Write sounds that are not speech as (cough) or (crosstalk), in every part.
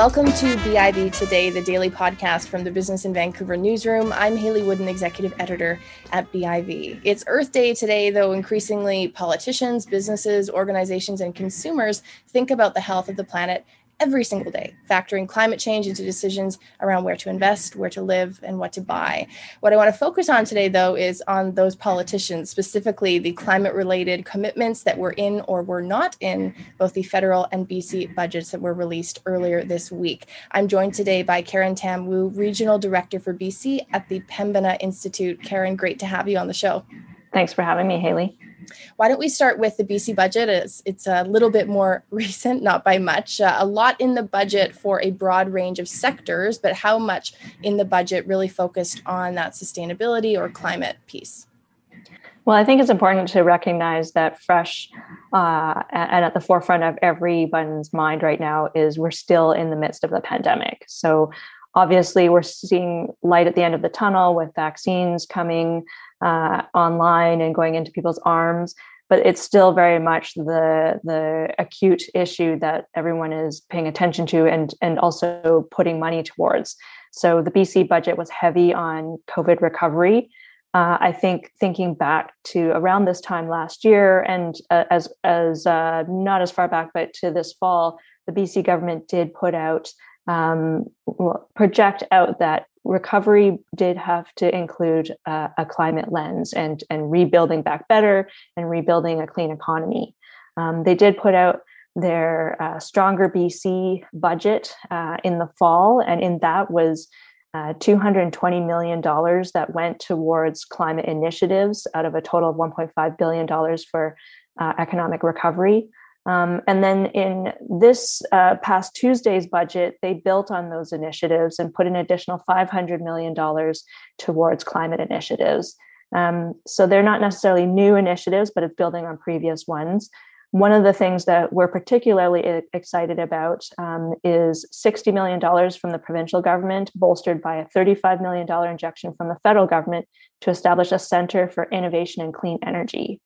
Welcome to BIV Today, the daily podcast from the Business in Vancouver newsroom. I'm Hayley Woodin, executive editor at BIV. It's Earth Day today, though increasingly politicians, businesses, organizations, and consumers think about the health of the planet every single day, factoring climate change into decisions around where to invest, where to live, and what to buy. What I want to focus on today, though, is on those politicians, specifically the climate related commitments that were in or were not in both the federal and BC budgets that were released earlier this week. I'm joined today by Karen Tam Wu, Regional Director for BC at the Pembina Institute. Karen, great to have you on the show. Thanks for having me, Hayley. Why don't we start with the BC budget? It's, it's a little bit more (laughs) recent, not by much. Uh, a lot in the budget for a broad range of sectors, but how much in the budget really focused on that sustainability or climate piece? Well, I think it's important to recognize that fresh uh, and at the forefront of everyone's mind right now is we're still in the midst of the pandemic. So, obviously, we're seeing light at the end of the tunnel with vaccines coming uh, online and going into people's arms but it's still very much the the acute issue that everyone is paying attention to and and also putting money towards. So the bc budget was heavy on covid recovery. Uh, i think thinking back to around this time last year and uh, as as uh, not as far back but to this fall the bc government did put out um, project out that recovery did have to include uh, a climate lens and and rebuilding back better and rebuilding a clean economy. Um, they did put out their uh, stronger BC budget uh, in the fall, and in that was. Uh, $220 million that went towards climate initiatives out of a total of $1.5 billion for uh, economic recovery. Um, and then in this uh, past Tuesday's budget, they built on those initiatives and put an additional $500 million towards climate initiatives. Um, so they're not necessarily new initiatives, but it's building on previous ones. One of the things that we're particularly excited about um, is $60 million from the provincial government, bolstered by a $35 million injection from the federal government to establish a Center for Innovation and Clean Energy.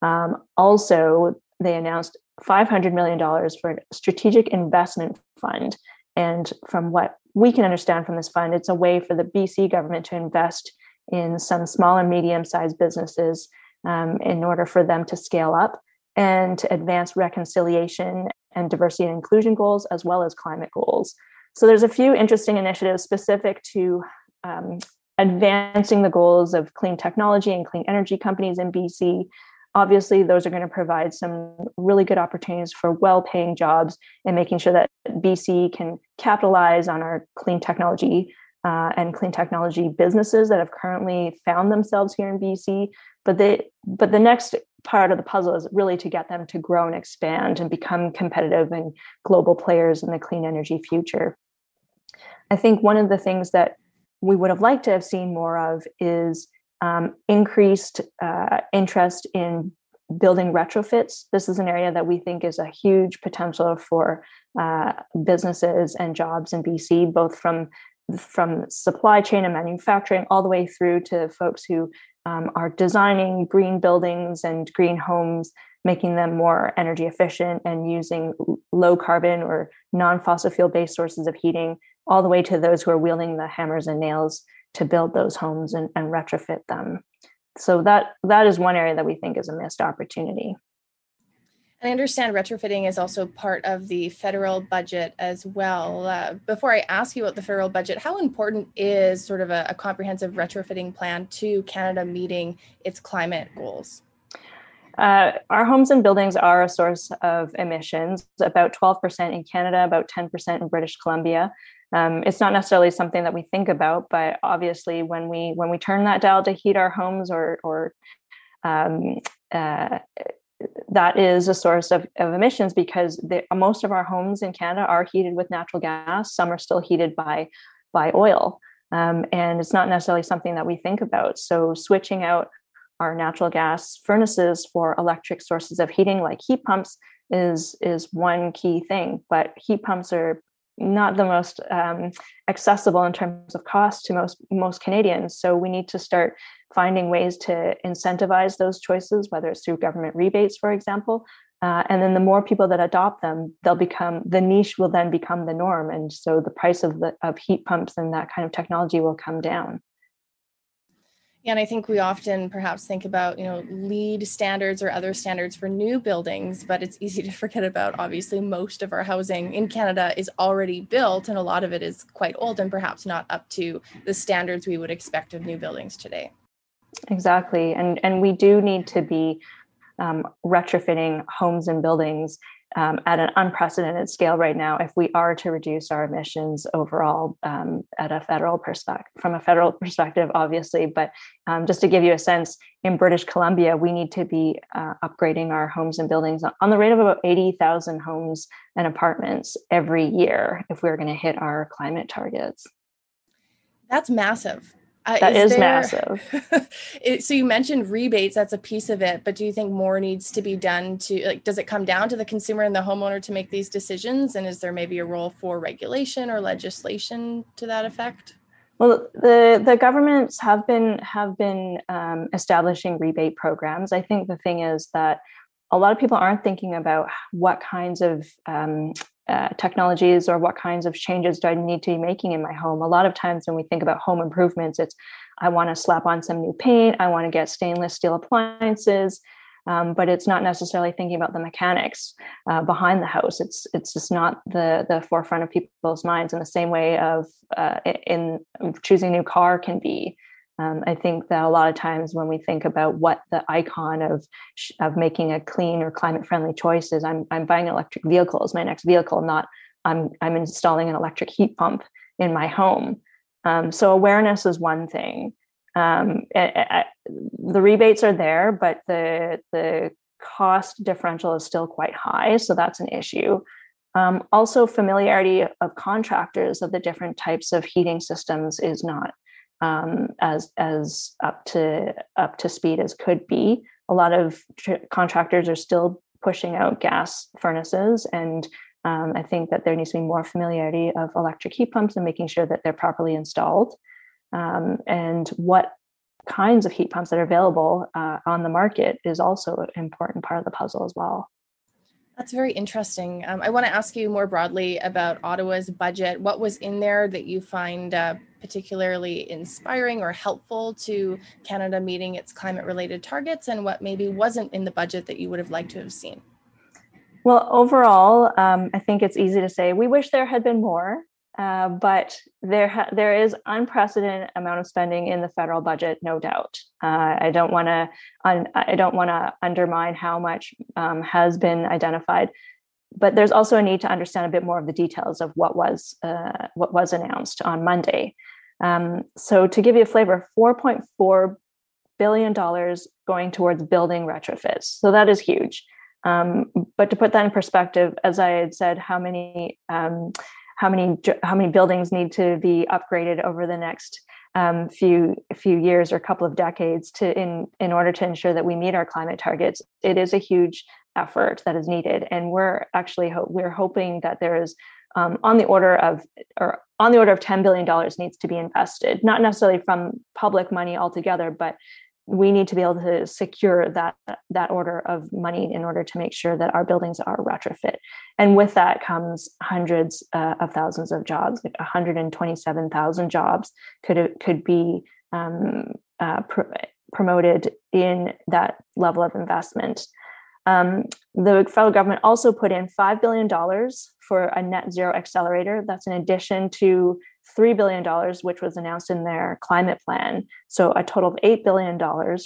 Um, also, they announced $500 million for a strategic investment fund. And from what we can understand from this fund, it's a way for the BC government to invest in some small and medium sized businesses um, in order for them to scale up and to advance reconciliation and diversity and inclusion goals, as well as climate goals. So there's a few interesting initiatives specific to um, advancing the goals of clean technology and clean energy companies in BC obviously those are going to provide some really good opportunities for well-paying jobs and making sure that bc can capitalize on our clean technology uh, and clean technology businesses that have currently found themselves here in bc but they but the next part of the puzzle is really to get them to grow and expand and become competitive and global players in the clean energy future. I think one of the things that we would have liked to have seen more of is um, increased uh, interest in building retrofits. This is an area that we think is a huge potential for uh, businesses and jobs in BC, both from from supply chain and manufacturing all the way through to folks who um, are designing green buildings and green homes, making them more energy efficient and using low carbon or non fossil fuel based sources of heating, all the way to those who are wielding the hammers and nails to build those homes and, and retrofit them. So that that is one area that we think is a missed opportunity. And I understand retrofitting is also part of the federal budget as well. Uh, before I ask you about the federal budget, how important is sort of a, a, comprehensive retrofitting plan to Canada meeting its climate goals? Uh, our homes and buildings are a source of emissions, about 12% in Canada, about 10% in British Columbia um, it's not necessarily something that we think about but obviously when we when we turn that dial to heat our homes or or um, uh, that is a source of, of emissions because the, most of our homes in Canada are heated with natural gas. Some are still heated by by oil, um, and it's not necessarily something that we think about. So switching out our natural gas furnaces for electric sources of heating, like heat pumps, is is one key thing. But heat pumps are not the most um, accessible in terms of cost to most most Canadians. So we need to start finding ways to incentivize those choices, whether it's through government rebates, for example, Uh, and then the more people that adopt them, they'll become the niche will then become the norm, and so the price of the of heat pumps and that kind of technology will come down. Yeah, and I think we often perhaps think about, you know, LEED standards or other standards for new buildings, but it's easy to (laughs) forget about obviously most of our housing in Canada is already built and a lot of it is quite old and perhaps not up to the standards we would expect of new buildings today. Exactly. And and we do need to be um, retrofitting homes and buildings um, at an unprecedented scale right now if we are to reduce our emissions overall um, at a federal perspective from a federal perspective obviously but um, just to give you a sense in british columbia we need to be uh, upgrading our homes and buildings on the rate of about 80000 homes and apartments every year if we're going to hit our climate targets. That's massive uh, that is, is there, massive. (laughs) it, so you mentioned rebates. That's a piece of it. But do you think more needs to be done to like? Does it come down to the consumer and the homeowner to make these decisions? And is there maybe a role for regulation or legislation to that effect? Well, the the governments have been have been um, establishing rebate programs. I think the thing is that a lot of people aren't thinking about what kinds of um, uh, technologies or what kinds of changes do I need to be making in my home? A lot of times when we think about home improvements, it's I want to slap on some new paint, I want to get stainless steel appliances, um, but it's not necessarily thinking about the mechanics uh, behind the house. It's it's just not the the forefront of people's minds in the same way of uh, in choosing a new car can be. Um, I think that a lot of times when we think about what the icon of of making a clean or climate friendly choice is, I'm I'm buying an electric vehicle as my next vehicle, not I'm I'm installing an electric heat pump in my home. Um, so awareness is one thing. Um, I, I, the rebates are there, but the the cost differential is still quite high, so that's an issue. Um, also, familiarity of contractors of the different types of heating systems is not um, as as up to up to speed as could be. A lot of tr- contractors are still pushing out gas furnaces, and um, I think that there needs to be more familiarity of electric heat pumps and making sure that they're properly installed, um, and what kinds of heat pumps that are available uh, on the market is also an important part of the puzzle as well. That's very interesting. Um, I want to ask you more broadly about Ottawa's budget. What was in there that you find uh, particularly inspiring or helpful to Canada meeting its climate related targets, and what maybe wasn't in the budget that you would have liked to have seen? Well, overall, um, I think it's easy to say we wish there had been more. Uh, but there ha- there is unprecedented amount of spending in the federal budget, no doubt. Uh, I don't want to un- I don't want to undermine how much um, has been identified, but there's also a need to understand a bit more of the details of what was uh, what was announced on Monday. Um, so to give you a flavor, 4.4 billion dollars going towards building retrofits. So that is huge. Um, but to put that in perspective, as I had said, how many um, how many how many buildings need to be upgraded over the next um, few few years or couple of decades to in in order to ensure that we meet our climate targets. It is a huge effort that is needed, and we're actually ho- we're hoping that there is um, on the order of or on the order of $10 billion needs to be invested not necessarily from public money altogether but we need to be able to secure that that order of money in order to make sure that our buildings are retrofit. And with that comes hundreds uh, of thousands of jobs. Like 127000 jobs could could be um, uh, pr- promoted in that level of investment um, the federal government also put in $5 billion for a net zero accelerator. That's in addition to $3 billion, which was announced in their climate plan. So a total of $8 billion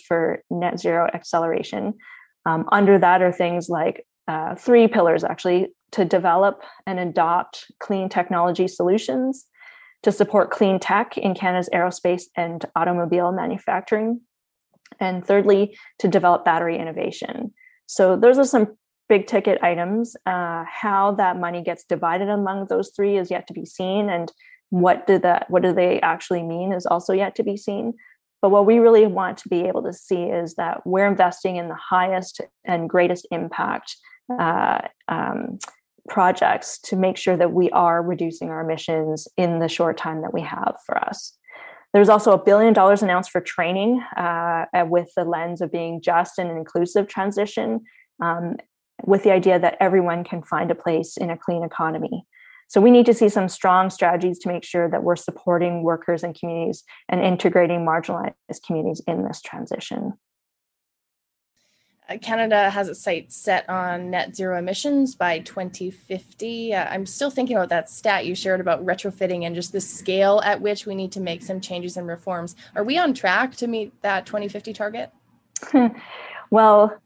for net zero acceleration. Um, under that are things like uh, three pillars actually to develop and adopt clean technology solutions, to support clean tech in Canada's aerospace and automobile manufacturing, and thirdly, to develop battery innovation. So those are some big ticket items. Uh, how that money gets divided among those three is yet to be seen, and what do that what do they actually mean is also yet to be seen. But what we really want to be able to see is that we're investing in the highest and greatest impact uh, um, projects to make sure that we are reducing our emissions in the short time that we have for us. There's also a billion dollars announced for training uh, with the lens of being just and inclusive transition. Um, with the idea that everyone can find a place in a clean economy. So we need to see some strong strategies to make sure that we're supporting workers and communities and integrating marginalized communities in this transition. Uh, Canada has its sights set on net zero emissions by 2050. Uh, I'm still thinking about that stat you shared about retrofitting and just the scale at which we need to make some changes and reforms. Are we on track to meet that 2050 target? (laughs) well,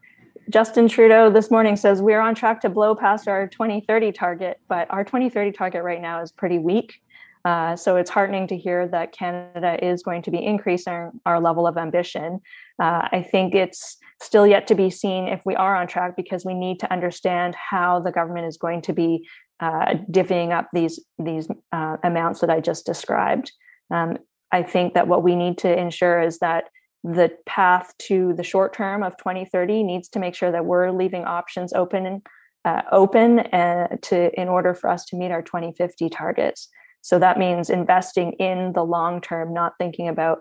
Justin Trudeau this morning says we're on track to blow past our 2030 target, but our 2030 target right now is pretty weak. Uh, so it's heartening to hear that Canada is going to be increasing our level of ambition. Uh, I think it's still yet to be seen if we are on track because we need to understand how the government is going to be uh, divvying up these these uh, amounts that I just described. Um, I think that what we need to ensure is that the path to the short term of 2030 needs to make sure that we're leaving options open uh, open uh, to in order for us to meet our 2050 targets. So that means investing in the long term, not thinking about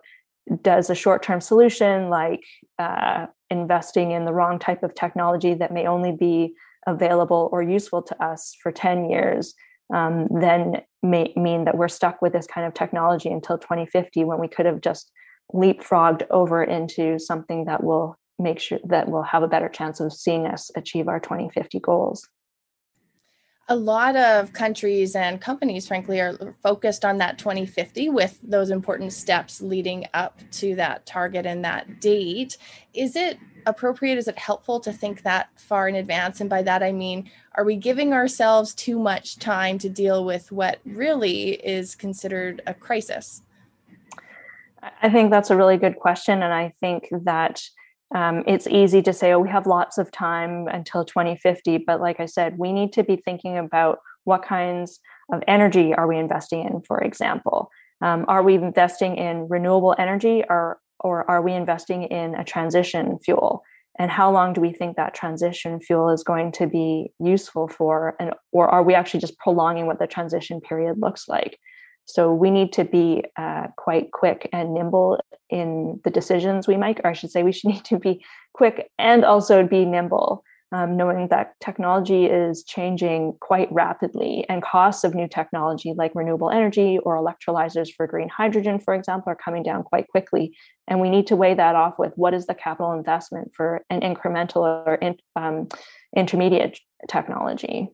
does a short term solution like uh, investing in the wrong type of technology that may only be available or useful to us for 10 years um, then may mean that we're stuck with this kind of technology until 2050 when we could have just leapfrogged over into something that will make sure that we'll have a better chance of seeing us achieve our 2050 goals a lot of countries and companies, frankly, are focused on that 2050 with those important steps leading up to that target and that date. Is it appropriate? Is it helpful to think that far in advance? And by that, I mean, are we giving ourselves too much time to deal with what really is considered a crisis? I think that's a really good question. And I think that um, it's easy to say, oh, we have lots of time until 2050. But like I said, we need to be thinking about what kinds of energy are we investing in, for example. Um, are we investing in renewable energy or, or are we investing in a transition fuel? And how long do we think that transition fuel is going to be useful for? And, or are we actually just prolonging what the transition period looks like? So we need to be uh, quite quick and nimble in the decisions we make, or I should say, we should (laughs) need to be quick and also be nimble, um, knowing that technology is changing quite rapidly, and costs of new technology like renewable energy or electrolyzers for green hydrogen, for example, are coming down quite quickly. And we need to weigh that off with what is the capital investment for an incremental or in, um, intermediate technology.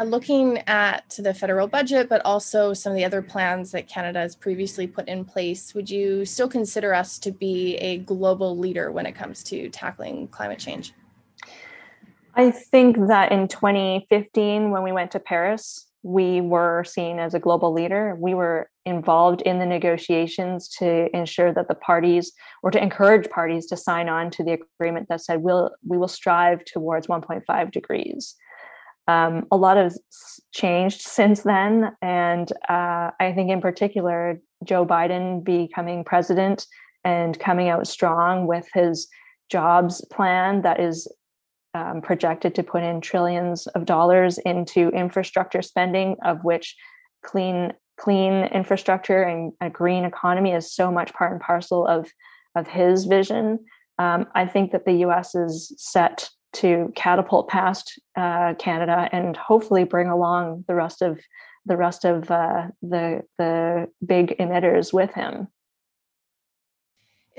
Uh, looking at the federal budget, but also some of the other plans that Canada has previously put in place, would you still consider us to be a global leader when it comes to tackling climate change? I think that in 2015, when we went to Paris, we were seen as a global leader. We were involved in the negotiations to ensure that the parties or to encourage parties to sign on to the agreement that said we'll we will strive towards 1.5 degrees. Um, a lot has changed since then. And uh, I think, in particular, Joe Biden becoming president and coming out strong with his jobs plan that is um, projected to put in trillions of dollars into infrastructure spending, of which clean clean infrastructure and a green economy is so much part and parcel of of his vision. Um, I think that the U.S. is set to catapult past uh, Canada and hopefully bring along the rest of the rest of uh, the the big emitters with him.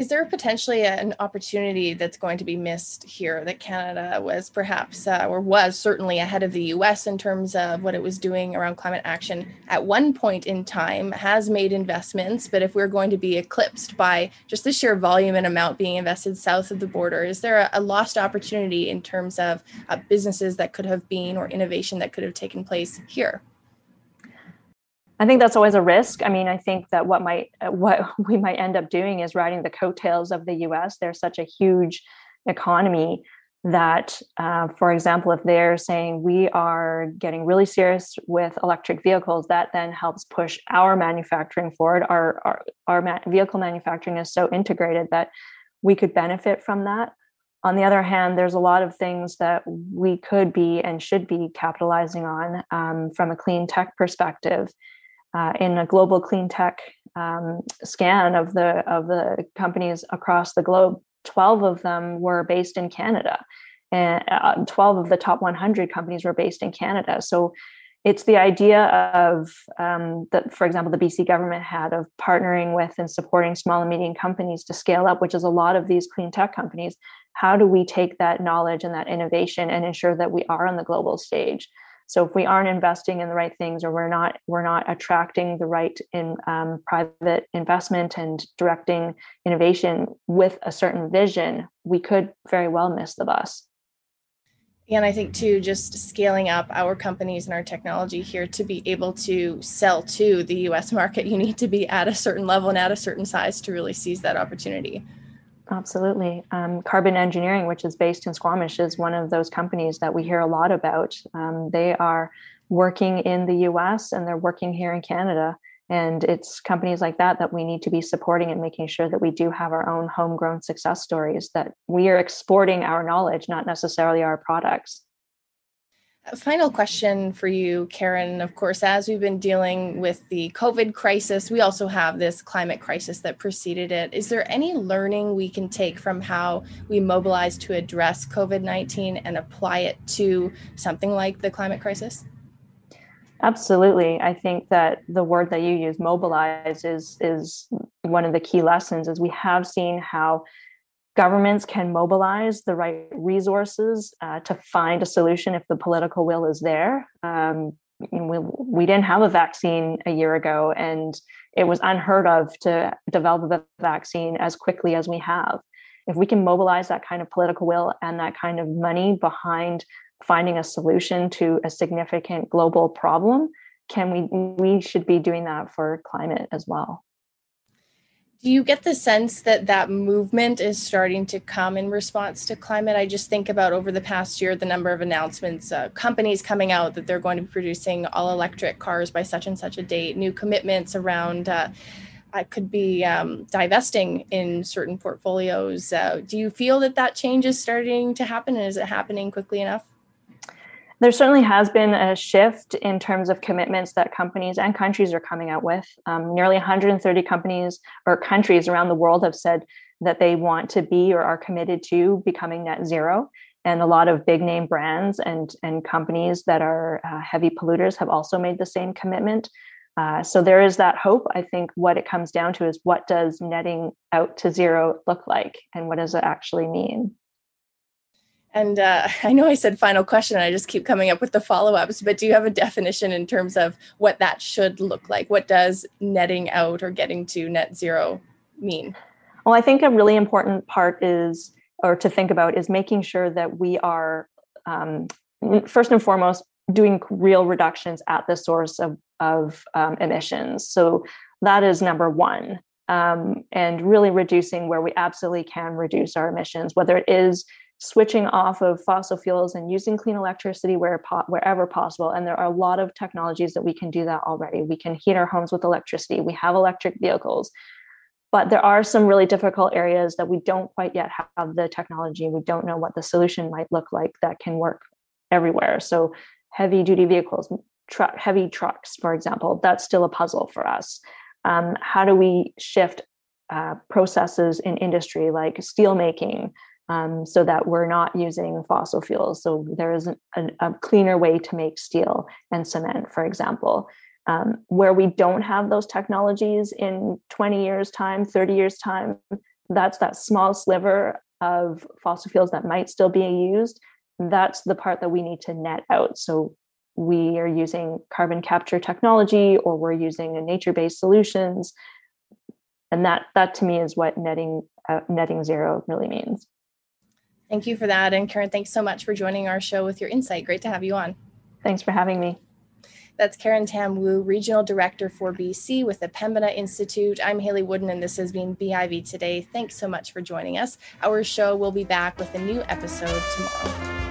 Is there potentially an opportunity that's going to be missed here that Canada was perhaps uh, or was certainly ahead of the US in terms of what it was doing around climate action at one point in time, has made investments, but if we're going to be eclipsed by just the sheer volume and amount being invested south of the border, is there a, a lost opportunity in terms of uh, businesses that could have been or innovation that could have taken place here? I think that's always a risk. I mean, I think that what might what (laughs) we might end up doing is riding the coattails of the U.S. They're such a huge economy that, uh, for example, if they're saying we are getting really serious with electric vehicles, that then helps push our manufacturing forward. Our our, our ma- vehicle manufacturing is so integrated that we could benefit from that. On the other hand, there's a lot of things that we could be and should be capitalizing on um, from a clean tech perspective uh, in a global clean tech um, scan of the of the companies across the globe, 12 of them were based in Canada. and uh, 12 of the top 100 companies were based in Canada. So it's the idea of um, that, for example, the BC government had of partnering with and supporting small and medium companies to scale up, which is a lot of these clean tech companies. How do we take that knowledge and that innovation and ensure that we are on the global stage? So if we aren't investing in the right things, or we're not we're not attracting the right in um, private investment and directing innovation with a certain vision, we could very well miss the bus. And I think too, just scaling up our companies and our technology here to be able to sell to the US market, you need to be at a certain level and at a certain size to really seize that opportunity. Absolutely. Um, Carbon Engineering, which is based in Squamish, is one of those companies that we hear a lot about. Um, they are working in the US and they're working here in Canada. And it's companies like that that we need to be supporting and making sure that we do have our own homegrown success stories, that we are exporting our knowledge, not necessarily our products. A final question for you, Karen. Of course, as we've been dealing with the COVID crisis, we also have this climate crisis that preceded it. Is there any learning we can take from how we mobilize to address COVID 19 and apply it to something like the climate crisis? Absolutely. I think that the word that you use, mobilize, is is one of the key lessons. Is we have seen how governments can mobilize the right resources uh, to find a solution if the political will is there. Um, we, we didn't have a vaccine a year ago, and it was unheard of to develop a vaccine as quickly as we have. If we can mobilize that kind of political will and that kind of money behind finding a solution to a significant global problem can we we should be doing that for climate as well do you get the sense that that movement is starting to come in response to climate i just think about over the past year the number of announcements uh, companies coming out that they're going to be producing all electric cars by such and such a date new commitments around uh, I could be um, divesting in certain portfolios. Uh, do you feel that that change is starting to happen, and is it happening quickly enough? There certainly has been a shift in terms of commitments that companies and countries are coming out with. Um, nearly 130 companies or countries around the world have said that they want to be or are committed to becoming net zero. And a lot of big name brands and, and companies that are uh, heavy polluters have also made the same commitment. Uh, so there is that hope. I think what it comes down to is what does netting out to zero look like and what does it actually mean? And uh, (laughs) I know I said final question, I just keep coming up with the follow ups, but do you have a definition in terms of what that should look like? What does netting out or getting to net zero mean? Well, I think a really important part is, or to think about, is making sure that we are, um, first and foremost, doing real reductions at the source of, of um, emissions. So that is number one. Um, and really reducing where we absolutely can reduce our emissions, whether it is switching off of fossil fuels and using clean electricity where po- wherever possible. And there are a lot of technologies that we can do that already. We can heat our homes with electricity. We have electric vehicles. But there are some really difficult areas that we don't quite yet have the technology. We don't know what the solution might look like that can work everywhere. So heavy duty vehicles truck heavy trucks for example that's still a puzzle for us. Um, how do we shift uh, processes in industry like steel making um, so that we're not using fossil fuels. So there is a, a cleaner way to make steel and cement, for example. Um, where we don't have those technologies in 20 years' time, 30 years' time, that's that small sliver of fossil fuels that might still be used. That's the part that we need to net out. So we are using carbon capture technology or we're using nature-based solutions. And that that to me is what netting uh, netting zero really means. Thank you for that. And Karen, thanks so much for joining our show with your insight. Great to have you on. Thanks for having me. That's Karen Tam Wu, Regional Director for BC with the Pembina Institute. I'm Hayley Woodin, and this has been BIV Today. Thanks so much for joining us. Our show will be back with a new episode tomorrow.